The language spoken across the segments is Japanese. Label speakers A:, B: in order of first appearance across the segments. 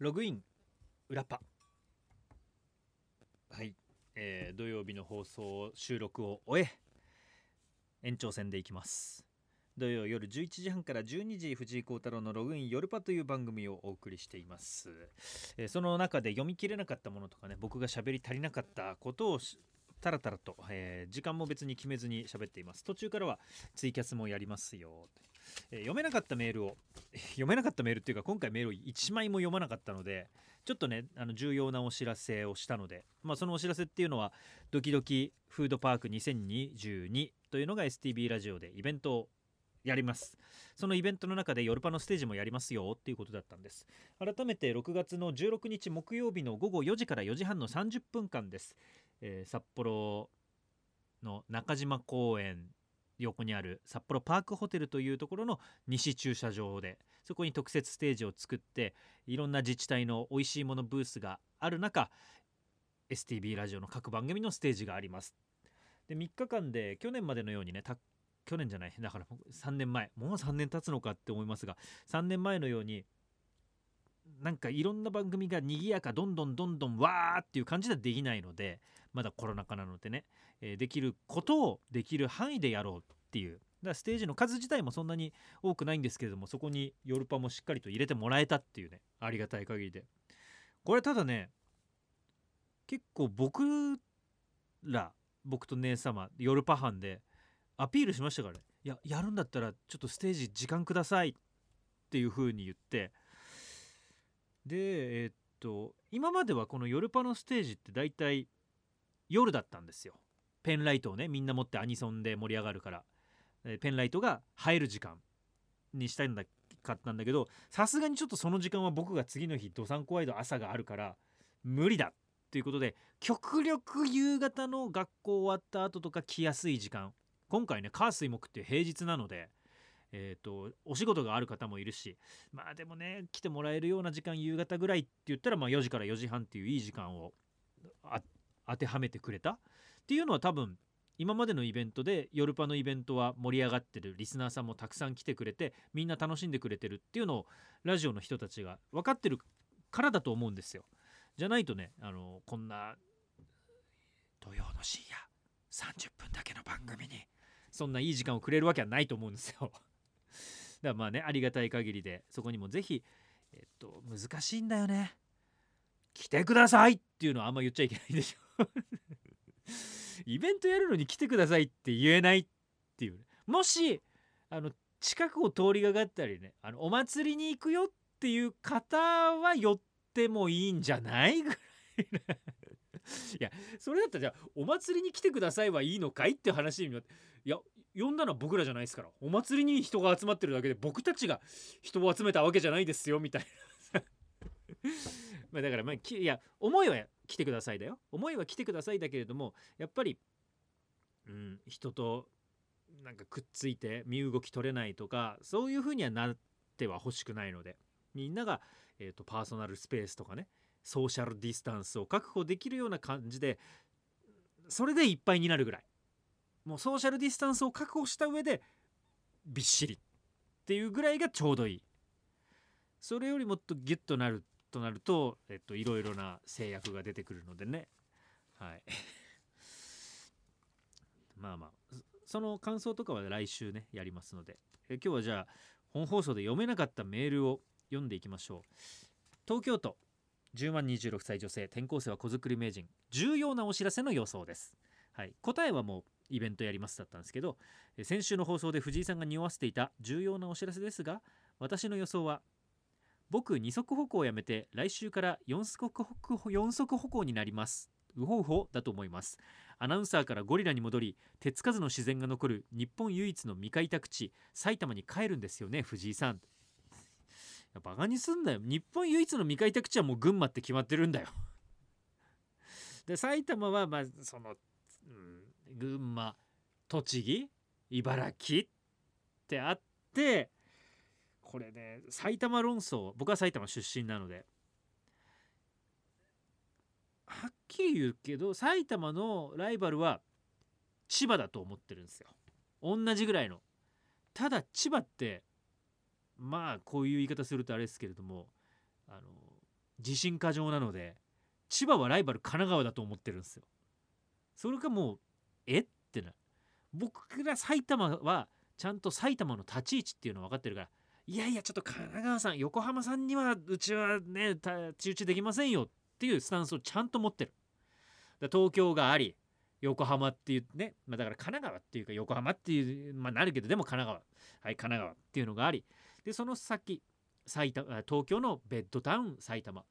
A: ログイン裏パ。はい、えー土曜日の放送収録を終え延長戦でいきます。土曜夜11時半から12時藤井幸太郎のログイン夜パという番組をお送りしています、えーその中で読み切れなかったものとかね僕が喋り足りなかったことをしタラタラと、えー時間も別に決めずに喋っています。途中からはツイキャスもやりますよ、え読めなかったメールを 読めなかったメールっていうか今回メールを1枚も読まなかったのでちょっとねあの重要なお知らせをしたので、まあ、そのお知らせっていうのはドキドキフードパーク2022というのが STB ラジオでイベントをやります。そのイベントの中でヨルパのステージもやりますよっていうことだったんです。改めて6月の16日木曜日の午後4時から4時半の30分間です、えー札幌の中島公園横にある札幌パークホテルというところの西駐車場でそこに特設ステージを作っていろんな自治体の美味しいものブースがある中 STB ラジオの各番組のステージがあります。で3日間で去年までのようにねた去年じゃないだから3年前もう3年経つのかって思いますが3年前のようになんかいろんな番組が賑やかどんどんどんどんわーっていう感じではできないのでまだコロナ禍なのでね、えーできることをできる範囲でやろう。っていう。だからステージの数自体もそんなに多くないんですけれどもそこにヨルパもしっかりと入れてもらえたっていうねありがたい限りで。これただね結構僕ら僕と姉様ヨルパ班でアピールしましたからね。いややるんだったらちょっとステージ時間ください。っていう風に言って。でえーっと今まではこのヨルパのステージって大体夜だったんですよ。ペンライトをねみんな持ってアニソンで盛り上がるから、えペンライトが入る時間にしたいんだかったんだけどさすがにちょっとその時間は僕が次の日ドサンコワイド朝があるから無理だっていうことで極力夕方の学校終わった後とか来やすい時間。今回ね火水木って平日なのでえー、とお仕事がある方もいるしまあでもね来てもらえるような時間夕方ぐらいって言ったらまあ4時から4時半っていういい時間を当てはめてくれたっていうのは多分今までのイベントでヨルパのイベントは盛り上がってるリスナーさんもたくさん来てくれてみんな楽しんでくれてるっていうのをラジオの人たちが分かってるからだと思うんですよ。じゃないとねあのこんな土曜の深夜30分だけの番組にそんないい時間をくれるわけはないと思うんですよ。だからまあねありがたい限りでそこにもぜひえっと難しいんだよね。来てくださいっていうのはあんま言っちゃいけないでしょ。イベントやるのに来てくださいって言えないっていうもしあの近くを通りがかったりねあのお祭りに行くよっていう方は寄ってもいいんじゃないぐらいな。いやそれだったらじゃあお祭りに来てくださいはいいのかいって話になっていや呼んだのは僕らじゃないですから。お祭りに人が集まってるだけで僕たちが人を集めたわけじゃないですよみたいな。まあだからまあきいや思いは来てくださいだよ。思いは来てくださいだけれどもやっぱり、うん、人となんかくっついて身動き取れないとかそういうふうにはなっては欲しくないのでみんなが、えー、とパーソナルスペースとかねソーシャルディスタンスを確保できるような感じでそれでいっぱいになるぐらい。もうソーシャルディスタンスを確保した上でびっしりっていうぐらいがちょうどいい。それよりもっとギュッとなるとなると、えっと、いろいろな制約が出てくるのでね。はい。まあまあ。そその感想とかは来週ねやりますので。え今日はじゃあ本放送で読めなかったメールを読んでいきましょう。東京都10万26歳女性転校生は子作り名人。重要なお知らせの予想です、はい、答えはもうイベントやりますだったんですけどえ先週の放送で藤井さんが匂わせていた重要なお知らせですが私の予想は僕二足歩行をやめて来週から四足歩行四足歩行になります。ウホウホだと思います。アナウンサーからゴリラに戻り手つかずの自然が残る日本唯一の未開拓地埼玉に帰るんですよね藤井さん。やバカにすんだよ。日本唯一の未開拓地はもう群馬って決まってるんだよ。で埼玉はまあその、うん、群馬栃木茨城ってあってこれね埼玉論争僕は埼玉出身なので。はっきり言うけど埼玉のライバルは千葉だと思ってるんですよ。同じぐらいの。ただ千葉ってまあこういう言い方するとあれですけれどもあの自信過剰なので千葉はライバル神奈川だと思ってるんですよ。それかもうえ？ってな僕ら埼玉はちゃんと埼玉の立ち位置っていうの分かってるからいやいやちょっと神奈川さん横浜さんにはうちはね太刀打ちできませんよっていうスタンスをちゃんと持ってる。だ東京があり横浜っていうね、まあ、だから神奈川っていうか横浜っていうまあなるけどでも神奈川。はい神奈川っていうのがあり。でその先埼玉東京のベッドタウン埼玉。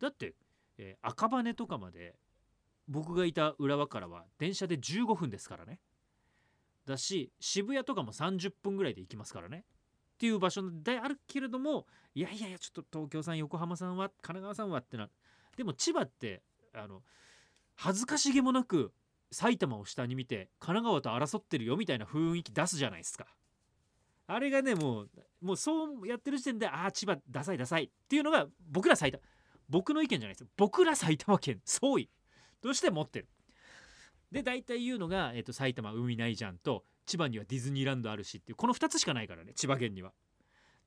A: だって、えー、赤羽とかまで僕がいた浦和からは電車で15分ですからね。だし渋谷とかも30分ぐらいで行きますからね。っていう場所であるけれどもいやいやいやちょっと東京さん横浜さんは神奈川さんはってなでも千葉ってあの恥ずかしげもなく埼玉を下に見て神奈川と争ってるよみたいな雰囲気出すじゃないですか。あれがねもうもうそうやってる時点でああ千葉ダサいダサいっていうのが僕ら埼玉僕の意見じゃないですよ僕ら埼玉県総意として持ってる。で大体言うのが、えーと、埼玉海ないじゃんと千葉にはディズニーランドあるしっていうこの2つしかないからね千葉県には。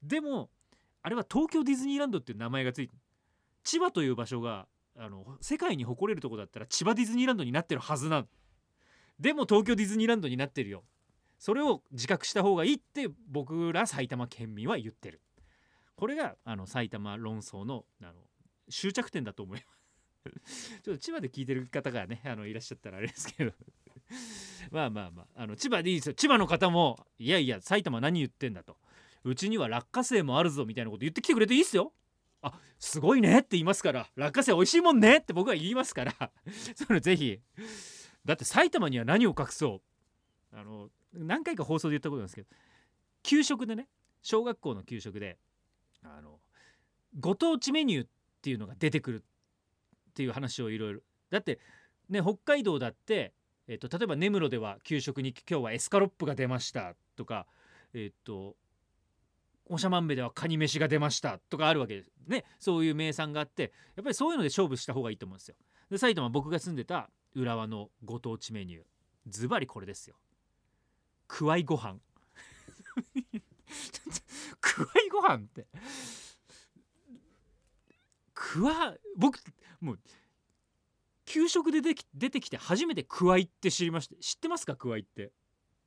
A: でもあれは東京ディズニーランドっていう名前がついて千葉という場所があの世界に誇れるとこだったら千葉ディズニーランドになってるはずなでも東京ディズニーランドになってるよ。それを自覚した方がいいって僕ら埼玉県民は言ってる。これがあの埼玉論争のあの終着点だと思います。ちょっと千葉で聞いてる方がねあのいらっしゃったらあれですけど。まあまあまああの千葉でいいですよ千葉の方もいやいや埼玉何言ってんだと。うちには落花生もあるぞみたいなこと言ってきてくれていいっすよ。あすごいねって言いますから落花生美味しいもんねって僕は言いますから。それぜひ。だって埼玉には何を隠そう。あの何回か放送で言ったことなんですけど給食でね小学校の給食であのご当地メニューっていうのが出てくるっていう話をいろいろ。だってね北海道だって、えっと、例えば根室では給食に今日はエスカロップが出ましたとかえっと長万部ではカニ飯が出ましたとかあるわけですね。そういう名産があってやっぱりそういうので勝負した方がいいと思うんですよ。で埼玉僕が住んでた浦和のご当地メニューズバリこれですよ。くわいご飯。くわいご飯って。くわ僕もう給食で出てきて初めてくわいって知りました知ってますか？くわいって。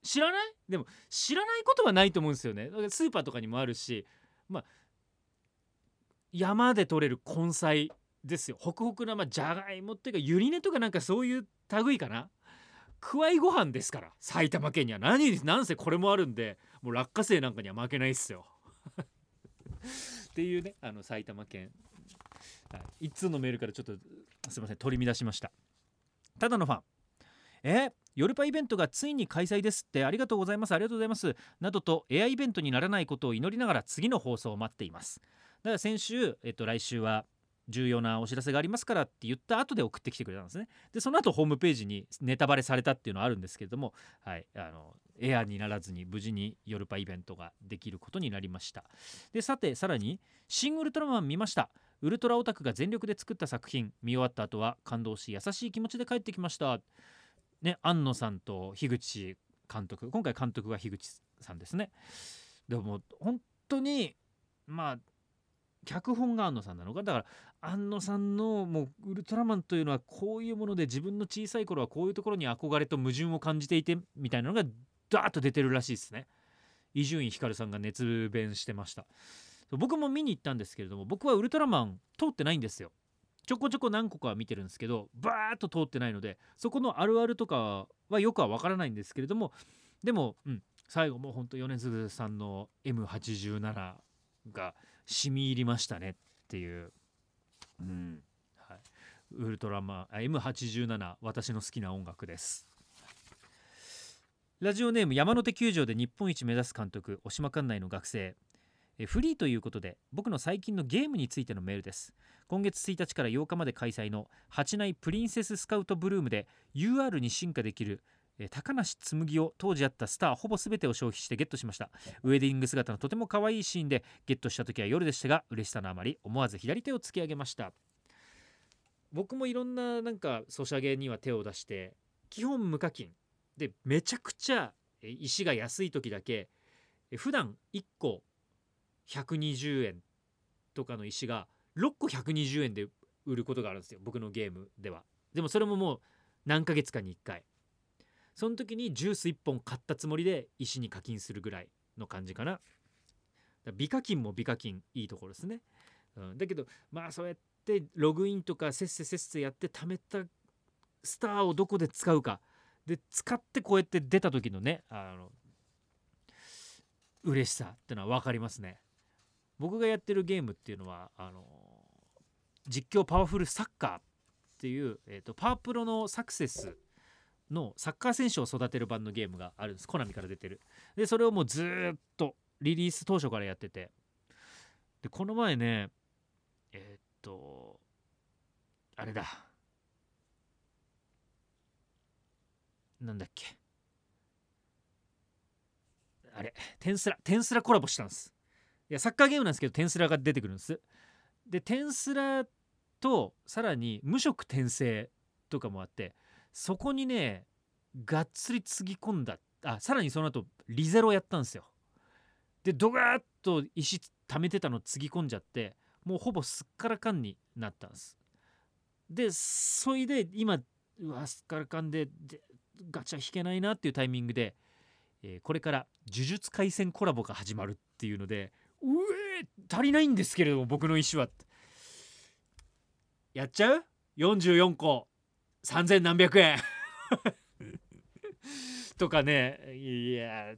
A: 知らない？でも知らないことはないと思うんですよね。スーパーとかにもあるしまあ山で採れる根菜ですよ。ホクホクなまあじゃがいもっていうかゆり根とかなんかそういう類かな。くわいご飯ですから埼玉県には。何なんせこれもあるんでもう落花生なんかには負けないっすよ。っていうねあの埼玉県。一通のメールからちょっとすいません取り乱しました。ただのファン。え夜パイベントがついに開催ですって。ありがとうございますありがとうございます。などとエアイベントにならないことを祈りながら次の放送を待っています。だから先週、えっと、来週は重要なお知らせがありますからって言った後で送ってきてくれたんですね。でその後ホームページにネタバレされたっていうのはあるんですけれどもはいあのエアにならずに無事に夜パイベントができることになりました。でさてさらに「シン・ウルトラマン」見ました。ウルトラオタクが全力で作った作品。見終わった後は感動し優しい気持ちで帰ってきました。ね庵野さんと樋口監督。今回監督が樋口さんですね。でも本当にまあ脚本が庵野さんなのか。だから庵野さんのもうウルトラマンというのはこういうもので自分の小さい頃はこういうところに憧れと矛盾を感じていてみたいなのがダーッと出てるらしいですね。伊集院光さんが熱弁してました。僕も見に行ったんですけれども僕はウルトラマン通ってないんですよ。ちょこちょこ何個かは見てるんですけどバーッと通ってないのでそこのあるあるとかはよくは分からないんですけれどもでも、うん、最後もうほんと米津さんの M87 が染み入りましたねっていう、うんはい、ウルトラマン M87 私の好きな音楽です。ラジオネーム山手球場で日本一目指す監督渡島管内の学生。フリーということで僕の最近のゲームについてのメールです。今月1日から8日まで開催の八内プリンセススカウトブルームで UR に進化できる高梨紬を当時あったスターほぼ全てを消費してゲットしました。ウェディング姿のとても可愛いシーンでゲットした時は夜でしたが嬉しさのあまり思わず左手を突き上げました。僕もいろんななんかソシャゲには手を出して基本無課金。でめちゃくちゃ石が安い時だけ普段1個120円とかの石が6個120円で売ることがあるんですよ僕のゲームでは。でもそれももう何ヶ月かに1回。その時にジュース1本買ったつもりで石に課金するぐらいの感じかな。美課金も美課金いいところですね、うん、だけどまあそうやってログインとかせっせせっせやって貯めたスターをどこで使うかで使ってこうやって出た時のねあの嬉しさってのは分かりますね。僕がやってるゲームっていうのはあの実況パワフルサッカーっていう、えーと、パワプロのサクセスのサッカー選手を育てる版のゲームがあるんです。コナミから出てる。でそれをもうずっとリリース当初からやってて。でこの前ねえー、っとあれだ。なんだっけ？あれテンスラテンスラコラボしたんです。いやサッカーゲームなんですけどテンスラが出てくるんです。でテンスラとさらに無色転生とかもあってそこにねがっつりつぎ込んだ。あさらにその後リゼロやったんですよ。でドガーッと石溜めてたのつぎ込んじゃってもうほぼすっからかんになったんです。でそれで今うわすっからかんででガチャ引けないなっていうタイミングで、えー、これから呪術廻戦コラボが始まるっていうのでうえ足りないんですけれども僕の石は。やっちゃう ?44 個3000何百円。とかね。いや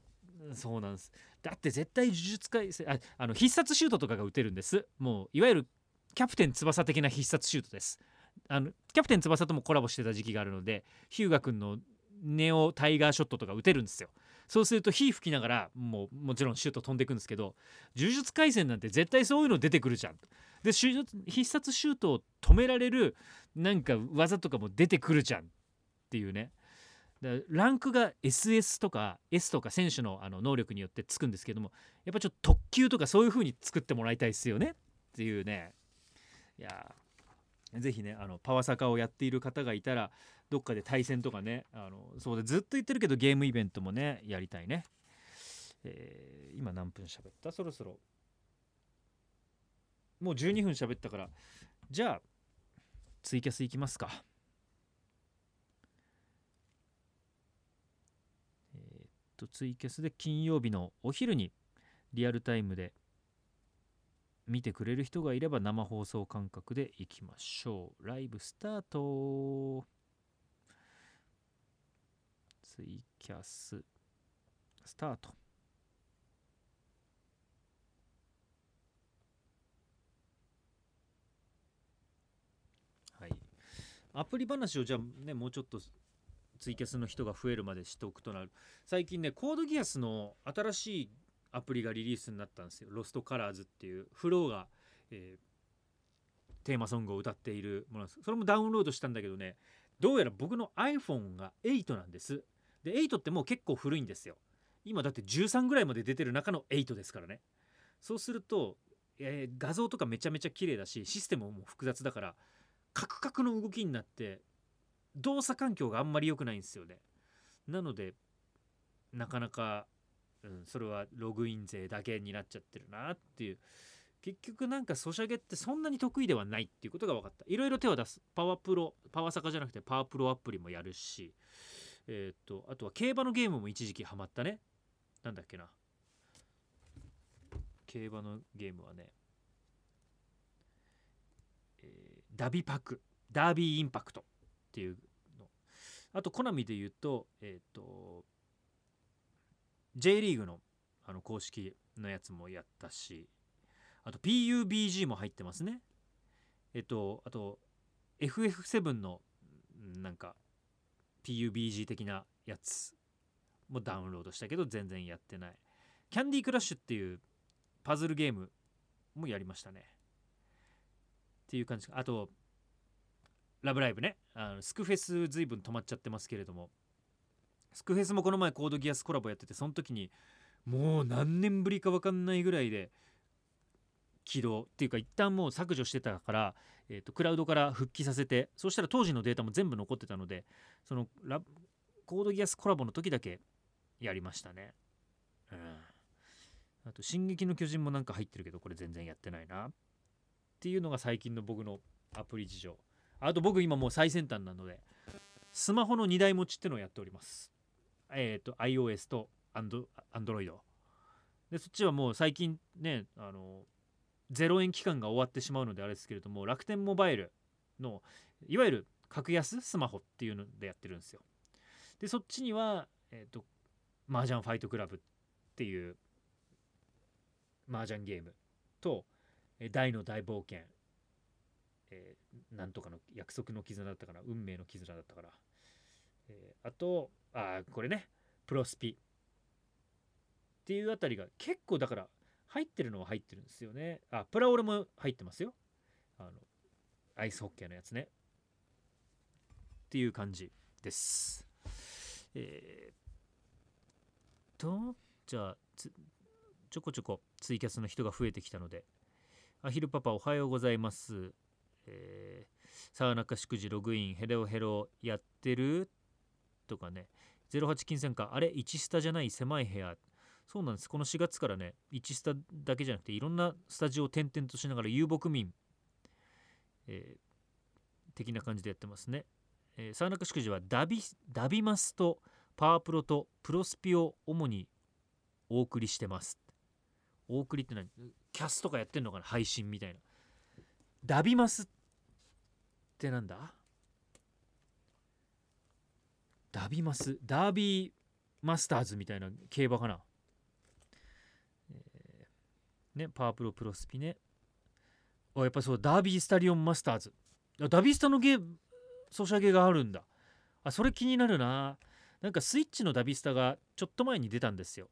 A: そうなんです。だって絶対呪術廻戦ああの必殺シュートとかが打てるんです。もういわゆるキャプテン翼的な必殺シュートです。あのキャプテン翼ともコラボしてた時期があるのでヒューガ君のネオタイガーショットとか打てるんですよ。そうすると火吹きながらもうもちろんシュート飛んでいくんですけど呪術廻戦なんて絶対そういうの出てくるじゃん。で必殺シュートを止められるなんか技とかも出てくるじゃんっていうね。ランクが SS とか S とか選手のあの能力によってつくんですけどもやっぱちょっと特急とかそういう風に作ってもらいたいですよねっていうね。いやぜひねあのパワサカをやっている方がいたらどっかで対戦とかねあのそうでずっと言ってるけどゲームイベントもねやりたいね、えー、今何分喋った？そろそろ。もう12分喋ったから。じゃあツイキャスいきますか。えー、っとツイキャスで金曜日のお昼にリアルタイムで見てくれる人がいれば生放送感覚でいきましょう。ライブスタート。ツイキャス。スタート。はい。アプリ話をじゃあねもうちょっとツイキャスの人が増えるまでしておくとなる。最近ねコードギアスの新しいアプリがリリースになったんですよ。ロストカラーズっていう FLOW が、えー、テーマソングを歌っているものです。それもダウンロードしたんだけどねどうやら僕の iPhone が8なんです。で8ってもう結構古いんですよ。今だって13ぐらいまで出てる中の8ですからね。そうすると、えー、画像とかめちゃめちゃ綺麗だしシステムも複雑だからカクカクの動きになって動作環境があんまり良くないんですよね。なのでなかなかうん、それはログイン税だけになっちゃってるなっていう。結局なんかソシャゲってそんなに得意ではないっていうことが分かった。いろいろ手を出す。パワープロパワーサカじゃなくてパワープロアプリもやるしえっ、とあとは競馬のゲームも一時期ハマったね。なんだっけな。競馬のゲームはね、えー、ダビパク。ダービーインパクトっていうの。あとコナミで言うとえっ、と J リーグのあの公式のやつもやったし。あと PUBG も入ってますね。えっとあと FF7 のなんか PUBG 的なやつもダウンロードしたけど全然やってない。キャンディークラッシュっていうパズルゲームもやりましたね。っていう感じあとラブライブね。あのスクフェス随分止まっちゃってますけれども。スクフェスもこの前コードギアスコラボやっててその時にもう何年ぶりか分かんないぐらいで起動っていうか一旦もう削除してたから、えーと、クラウドから復帰させてそしたら当時のデータも全部残ってたのでそのラコードギアスコラボの時だけやりましたね。うん、あと「進撃の巨人」もなんか入ってるけどこれ全然やってないな。っていうのが最近の僕のアプリ事情あと僕今もう最先端なのでスマホの2台持ちってのをやっておりますえっ、と iOS と Android でそっちはもう最近ねあの0円期間が終わってしまうのであれですけれども楽天モバイルのいわゆる格安スマホっていうのでやってるんですよ。でそっちにはえっ、と麻雀ファイトクラブっていう麻雀ゲームと「大の大冒険」えー、なんとかの約束の絆だったかな運命の絆だったから、えー、あとあこれねプロスピっていうあたりが結構だから入ってるのは入ってるんですよね。あプラオレも入ってますよ。あのアイスホッケーのやつね。っていう感じです。えー、とじゃあちょこちょこツイキャスの人が増えてきたので。アヒルパパおはようございます。えー、沢中祝辞ログインヘロヘロやってる？とかね。08金銭か。あれ1スタじゃない？狭い部屋。そうなんです。この4月からね1スタだけじゃなくていろんなスタジオを転々としながら遊牧民、えー、的な感じでやってますね、えー、沢中祝辞はダビダビマスとパワープロとプロスピを主にお送りしてます。お送りって何？キャスとかやってんのかな？配信みたいな。ダビマスってなんだ？ダビマス？ダービーマスターズみたいな競馬かな、ねパワープロプロスピね。あやっぱそうダービースタリオンマスターズ。ダビスタのゲームソシャゲがあるんだ。あそれ気になるな。なんかスイッチのダビスタがちょっと前に出たんですよ。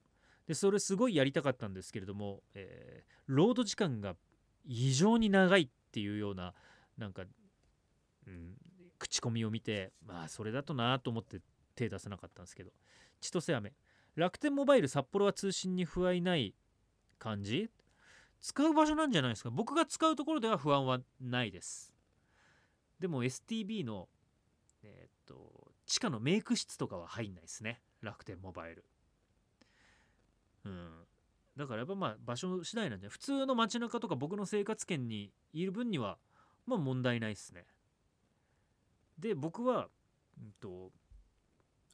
A: でそれすごいやりたかったんですけれども、えー、ロード時間が異常に長いっていうようななんか、うん、口コミを見てまあそれだとなと思って手出せなかったんですけど。千歳飴。楽天モバイル札幌は通信に不安ない感じ？使う場所なんじゃないですか。僕が使うところでは不安はないです。でも STB のえ、っと地下のメイク室とかは入んないですね。楽天モバイル。うん。だからやっぱまあ場所次第なんで普通の街中とか僕の生活圏にいる分にはまあ問題ないっすね。で僕は、うんと、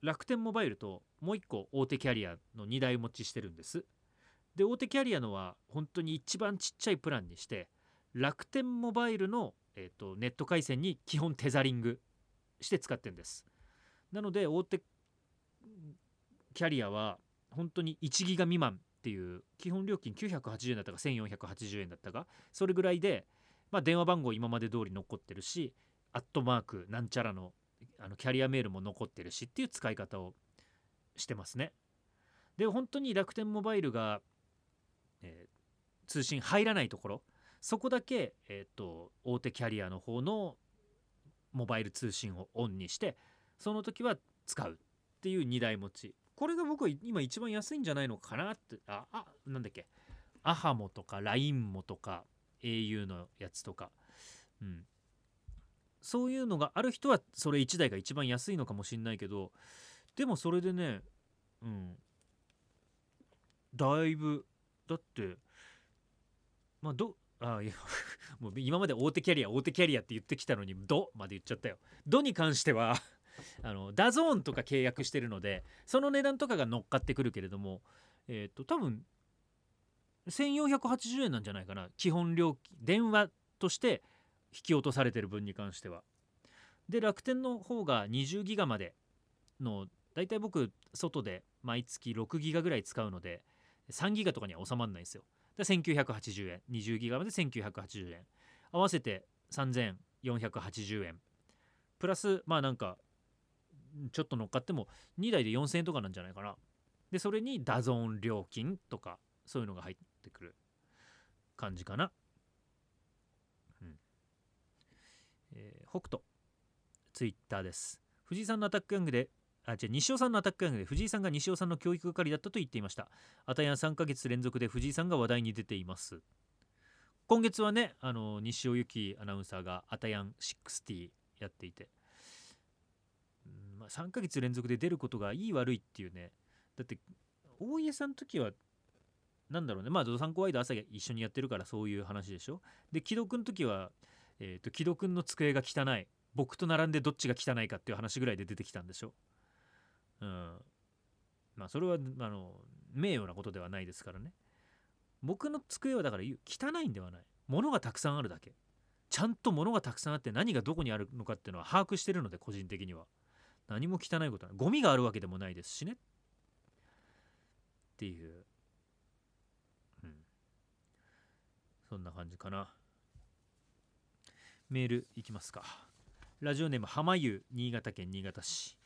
A: 楽天モバイルともう一個大手キャリアの2台持ちしてるんです。で大手キャリアのは本当に一番ちっちゃいプランにして楽天モバイルの、えーとネット回線に基本テザリングして使ってるんですなので大手キャリアは本当に1ギガ未満っていう基本料金980円だったか1480円だったかそれぐらいで、まあ、電話番号今まで通り残ってるしアットマークなんちゃらのあのキャリアメールも残ってるしっていう使い方をしてますね。で本当に楽天モバイルが、通信入らないところ。そこだけ、えーと大手キャリアの方のモバイル通信をオンにしてその時は使うっていう2台持ち。これが僕は今一番安いんじゃないのかなって。ああなんだっけ。アハモとか LINE もとか au のやつとか。うん。そういうのがある人はそれ1台が一番安いのかもしんないけどでもそれでねうん。だいぶだってまあどあいや もう今まで大手キャリア大手キャリアって言ってきたのに「ド」まで言っちゃったよ。ドに関してはあの DAZN とか契約してるのでその値段とかが乗っかってくるけれどもえっ、ー、と多分1480円なんじゃないかな。基本料金電話として引き落とされてる分に関しては。で楽天の方が20ギガまでのだいたい僕外で毎月6ギガぐらい使うので3ギガとかには収まらないんですよ。で1980円。20ギガまで1980円。合わせて3480円。プラスまあなんかちょっと乗っかっても2台で4000円とかなんじゃないかな。でそれに DAZN 料金とかそういうのが入ってくる感じかな。うん。えー、北斗。ツイッターです。藤井さんのアタックヤングであ違う西尾さんのアタックヤングで藤井さんが西尾さんの教育係だったと言っていました。あたやん3ヶ月連続で藤井さんが話題に出ています。今月はねあの西尾由紀アナウンサーがあたやん60やっていて。まあ、3ヶ月連続で出ることがいい悪いっていうね。だって大家さんの時はなんだろうね。まあドサンコワイド朝一緒にやってるからそういう話でしょ。で木戸くんの時はえっ、と木戸くんの机が汚い。僕と並んでどっちが汚いかっていう話ぐらいで出てきたんでしょ。うん。まあそれはあの名誉なことではないですからね。僕の机はだから汚いんではない。物がたくさんあるだけ。ちゃんと物がたくさんあって何がどこにあるのかっていうのは把握してるので個人的には。何も汚いことない。ゴミがあるわけでもないですしね。っていう。うん。そんな感じかな。メールいきますか。ラジオネーム浜湯新潟県新潟市。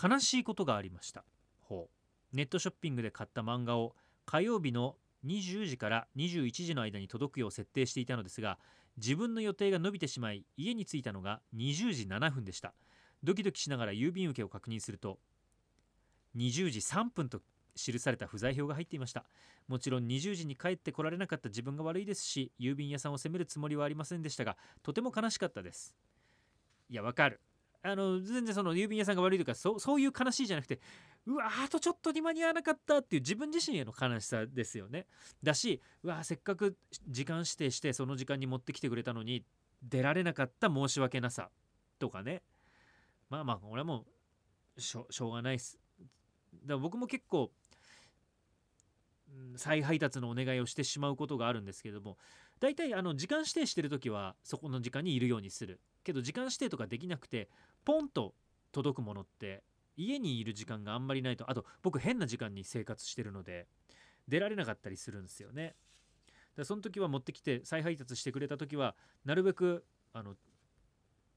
A: 悲しいことがありました。ほう。ネットショッピングで買った漫画を火曜日の20時から21時の間に届くよう設定していたのですが自分の予定が伸びてしまい家に着いたのが20時7分でした。ドキドキしながら郵便受けを確認すると20時3分と記された不在票が入っていました。もちろん20時に帰ってこられなかった自分が悪いですし郵便屋さんを責めるつもりはありませんでしたがとても悲しかったです。いやわかる。あの全然その郵便屋さんが悪いとかそうそういう悲しいじゃなくてうわあとちょっとに間に合わなかったっていう自分自身への悲しさですよね。だしうわせっかく時間指定してその時間に持ってきてくれたのに出られなかった申し訳なさとかね。まあまあ俺はもうしょうがないっす。だから僕も結構再配達のお願いをしてしまうことがあるんですけども大体あの時間指定してる時はそこの時間にいるようにする。けど時間指定とかできなくてポンと届くものって家にいる時間があんまりないとあと僕変な時間に生活してるので出られなかったりするんですよね。だその時は持ってきて再配達してくれた時はなるべくあの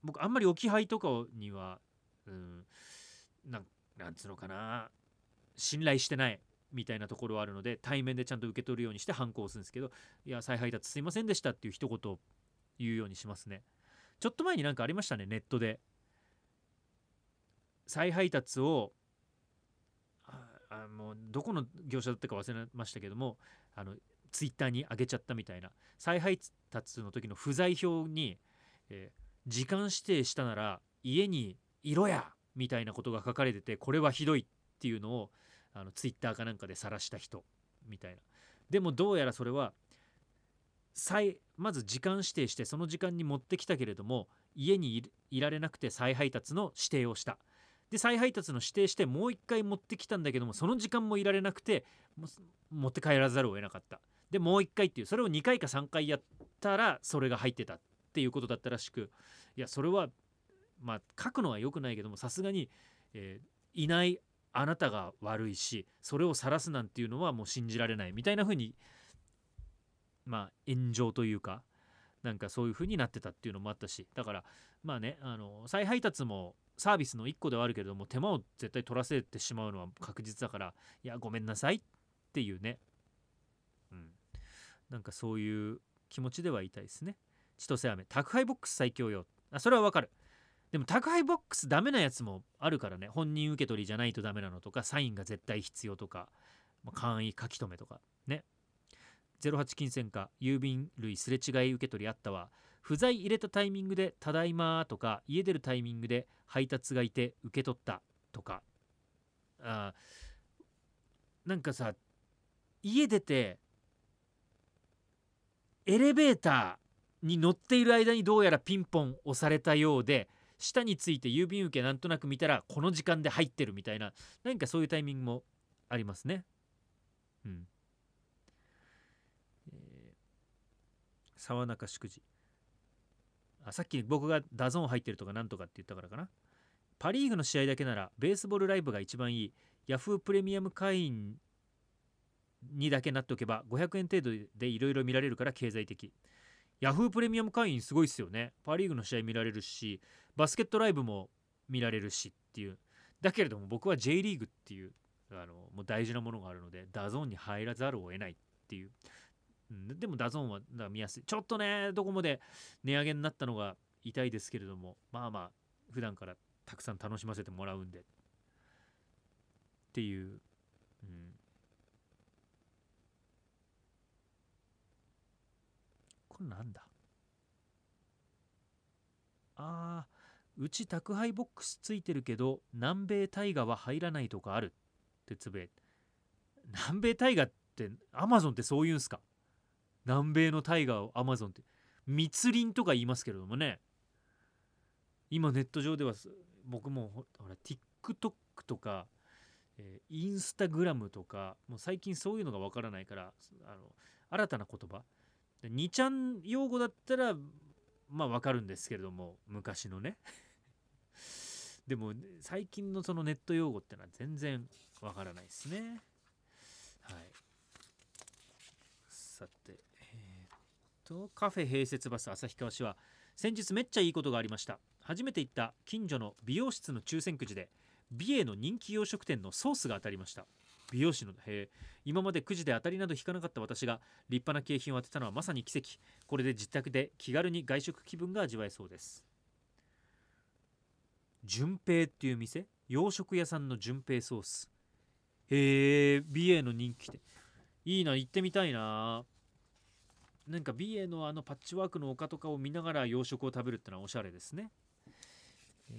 A: 僕あんまり置き配とかにはうんなんつうのかな信頼してないみたいなところはあるので対面でちゃんと受け取るようにして反抗するんですけどいや再配達すいませんでしたっていう一言を言うようにしますね。ちょっと前になんかありましたねネットで。再配達をあもうどこの業者だったか忘れましたけどもあのツイッターに上げちゃったみたいな。再配達の時の不在表に、えー、時間指定したなら家にいろやみたいなことが書かれててこれはひどいっていうのをあのツイッターかなんかで晒した人みたいな。でもどうやらそれは再まず時間指定してその時間に持ってきたけれども家にいられなくて再配達の指定をした。で再配達の指定してもう一回持ってきたんだけどもその時間もいられなくて持って帰らざるを得なかった。でもう一回っていうそれを2回か3回やったらそれが入ってたっていうことだったらしくいやそれはまあ書くのは良くないけどもさすがに、えー、いないあなたが悪いしそれを晒すなんていうのはもう信じられないみたいな風にまあ炎上というかなんかそういう風になってたっていうのもあったしだからまあねあの再配達もサービスの1個ではあるけれども手間を絶対取らせてしまうのは確実だからいやごめんなさいっていうね。うん。なんかそういう気持ちでは言いたいですね。千歳飴。宅配ボックス最強よ。あそれはわかる。でも宅配ボックスダメなやつもあるからね。本人受け取りじゃないとダメなのとかサインが絶対必要とか、まあ、簡易書き留めとかね。08金銭か。郵便類すれ違い受け取りあったわ。不在入れたタイミングで「ただいま」とか家出るタイミングで配達がいて受け取ったとかあなんかさ家出てエレベーターに乗っている間にどうやらピンポン押されたようで下について郵便受けなんとなく見たらこの時間で入ってるみたいな何かそういうタイミングもありますね。うん。沢中祝辞あさっき僕が DAZN 入ってるとかなんとかって言ったからかな。パ・リーグの試合だけならベースボールライブが一番いい。ヤフープレミアム会員にだけなっておけば500円程度でいろいろ見られるから経済的。ヤフープレミアム会員すごいっすよね。パ・リーグの試合見られるしバスケットライブも見られるしっていう。だけれども僕は J リーグっていうあのもう大事なものがあるので DAZN に入らざるを得ないっていう、でもダゾーンは見やすい。ちょっとねどこまで値上げになったのが痛いですけれどもまあまあ普段からたくさん楽しませてもらうんで。っていう、うん、これなんだ？あーうち宅配ボックスついてるけど南米大河は入らないとかあるってつぶえ南米大河ってアマゾンってそういうんすか？南米のタイガーをアマゾンって密林とか言いますけれどもね。今ネット上では僕もほら TikTok とか、えー、インスタグラムとかもう最近そういうのがわからないからあの新たな言葉。2ちゃん用語だったらまあわかるんですけれども昔のね。でも最近のそのネット用語ってのは全然わからないですね。はい。さて、とカフェ併設バス旭川市は先日めっちゃいいことがありました。初めて行った近所の美容室の抽選くじで美瑛の人気洋食店のソースが当たりました。美容師のへ今までくじで当たりなど引かなかった私が立派な景品を当てたのはまさに奇跡。これで自宅で気軽に外食気分が味わえそうです。純平っていう店？洋食屋さんの純平ソース。へえ美瑛の人気店。いいな行ってみたいな。なんか美瑛のあのパッチワークの丘とかを見ながら洋食を食べるってのはおしゃれですね、えー、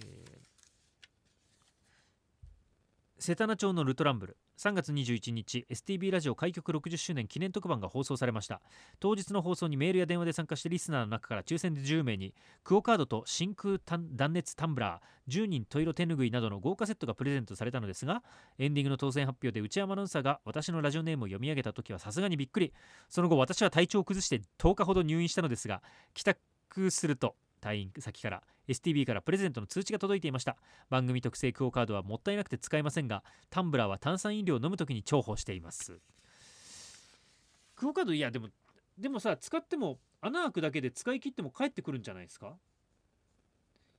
A: 瀬田名町のルトランブル。3月21日 STB ラジオ開局60周年記念特番が放送されました。当日の放送にメールや電話で参加してリスナーの中から抽選で10名にクオカードと真空断熱タンブラー10人トイロ手ぬぐいなどの豪華セットがプレゼントされたのですがエンディングの当選発表で内山アナウンサーが私のラジオネームを読み上げた時はさすがにびっくり。その後私は体調を崩して10日ほど入院したのですが帰宅すると退院先から STB からプレゼントの通知が届いていました。番組特製クオカードはもったいなくて使えませんがタンブラーは炭酸飲料を飲む時に重宝しています。クオカードいやでもでもさ使っても穴開くだけで使い切っても帰ってくるんじゃないですか？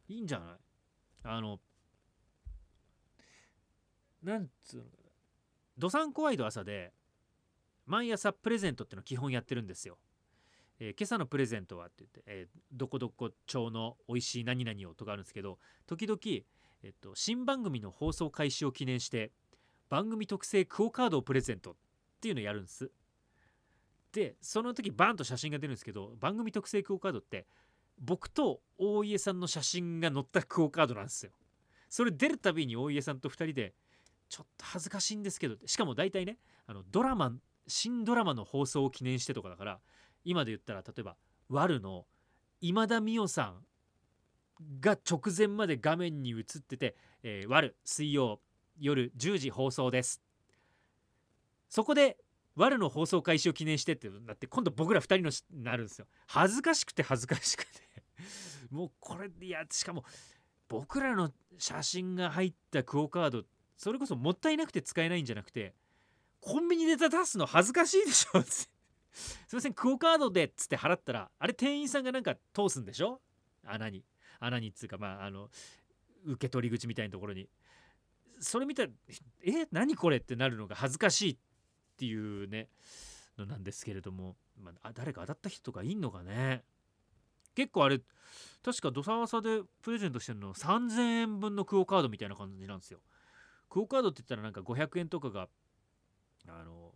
A: いいんじゃない？あのなんつうのどさんこワイド朝で毎朝プレゼントっての基本やってるんですよ。えー、今朝のプレゼントはって言って、えー、どこどこ町の美味しい何々をとかあるんですけど時々、えっと、新番組の放送開始を記念して番組特製クオカードをプレゼントっていうのをやるんです。でその時バンと写真が出るんですけど番組特製クオカードって僕と大家さんの写真が載ったクオカードなんですよ。それ出るたびに大家さんと2人でちょっと恥ずかしいんですけどしかも大体ねあのドラマ新ドラマの放送を記念してとかだから今で言ったら例えばワルの今田美桜さんが直前まで画面に映ってて「えー、ワル水曜夜10時放送です」そこでワルの放送開始を記念してってなって今度僕ら2人のなるんですよ。恥ずかしくて恥ずかしくて。もうこれいやしかも僕らの写真が入ったクオ・カードそれこそもったいなくて使えないんじゃなくてコンビニで出すの恥ずかしいでしょ。すいませんクオカードでっつって払ったらあれ店員さんがなんか通すんでしょ？穴に。穴にっつうかまああの受け取り口みたいなところに。それ見たらえ何これってなるのが恥ずかしいっていうねのなんですけれども、まあ、誰か当たった人とかいんのかね。結構あれ確かドサワサでプレゼントしてるの3000円分のクオカードみたいな感じなんですよ。クオカードって言ったらなんか500円とかがあの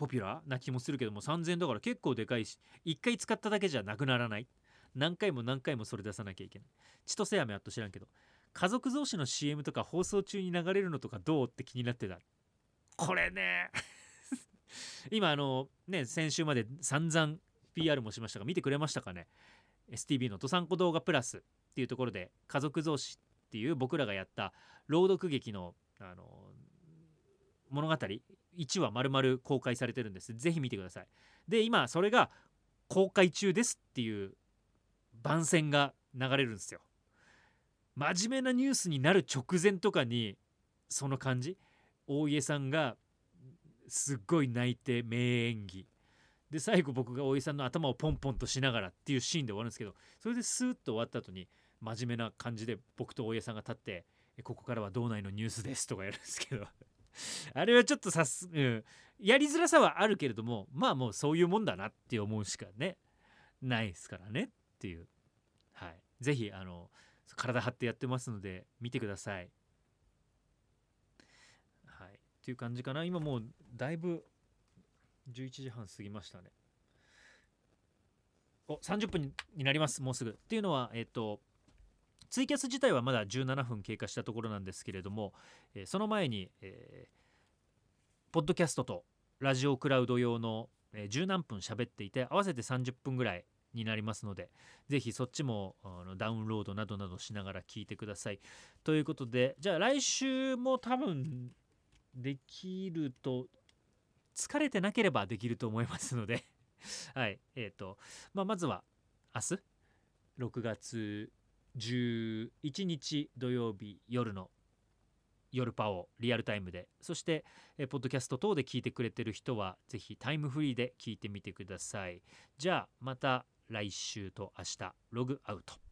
A: ポピュラーな気もするけども3000円だから結構でかいし1回使っただけじゃなくならない。何回も何回もそれ出さなきゃいけない。千歳飴あっと知らんけど家族同士の CM とか放送中に流れるのとかどうって気になってた。これね 今あのね先週まで散々 PR もしましたが見てくれましたかね。STB の「どさんこ動画プラス」っていうところで家族同士っていう僕らがやった朗読劇のあの物語1話丸々公開されてるんです。ぜひ見てください。で今それが公開中ですっていう番宣が流れるんですよ。真面目なニュースになる直前とかにその感じ？大家さんがすっごい泣いて名演技。で最後僕が大家さんの頭をポンポンとしながらっていうシーンで終わるんですけどそれでスーッと終わった後に真面目な感じで僕と大家さんが立って「ここからは道内のニュースです」とかやるんですけど。あれはちょっとさす、うん、やりづらさはあるけれどもまあもうそういうもんだなって思うしかねないですからねっていう。はい。是非あの体張ってやってますので見てください。はい。っていう感じかな。今もうだいぶ11時半過ぎましたね。お30分になります。もうすぐ。っていうのはえっ、とツイキャス自体はまだ17分経過したところなんですけれども、えー、その前に、えー、ポッドキャストとラジオクラウド用のえー十何分喋っていて合わせて30分ぐらいになりますのでぜひそっちもあのダウンロードなどなどしながら聞いてください。ということでじゃあ来週も多分できると疲れてなければできると思いますので はいえっ、と、まあ、まずは明日6月11日土曜日夜の夜パオリアルタイムで。そしてえポッドキャスト等で聞いてくれてる人はぜひタイムフリーで聞いてみてください。じゃあまた来週と明日ログアウト。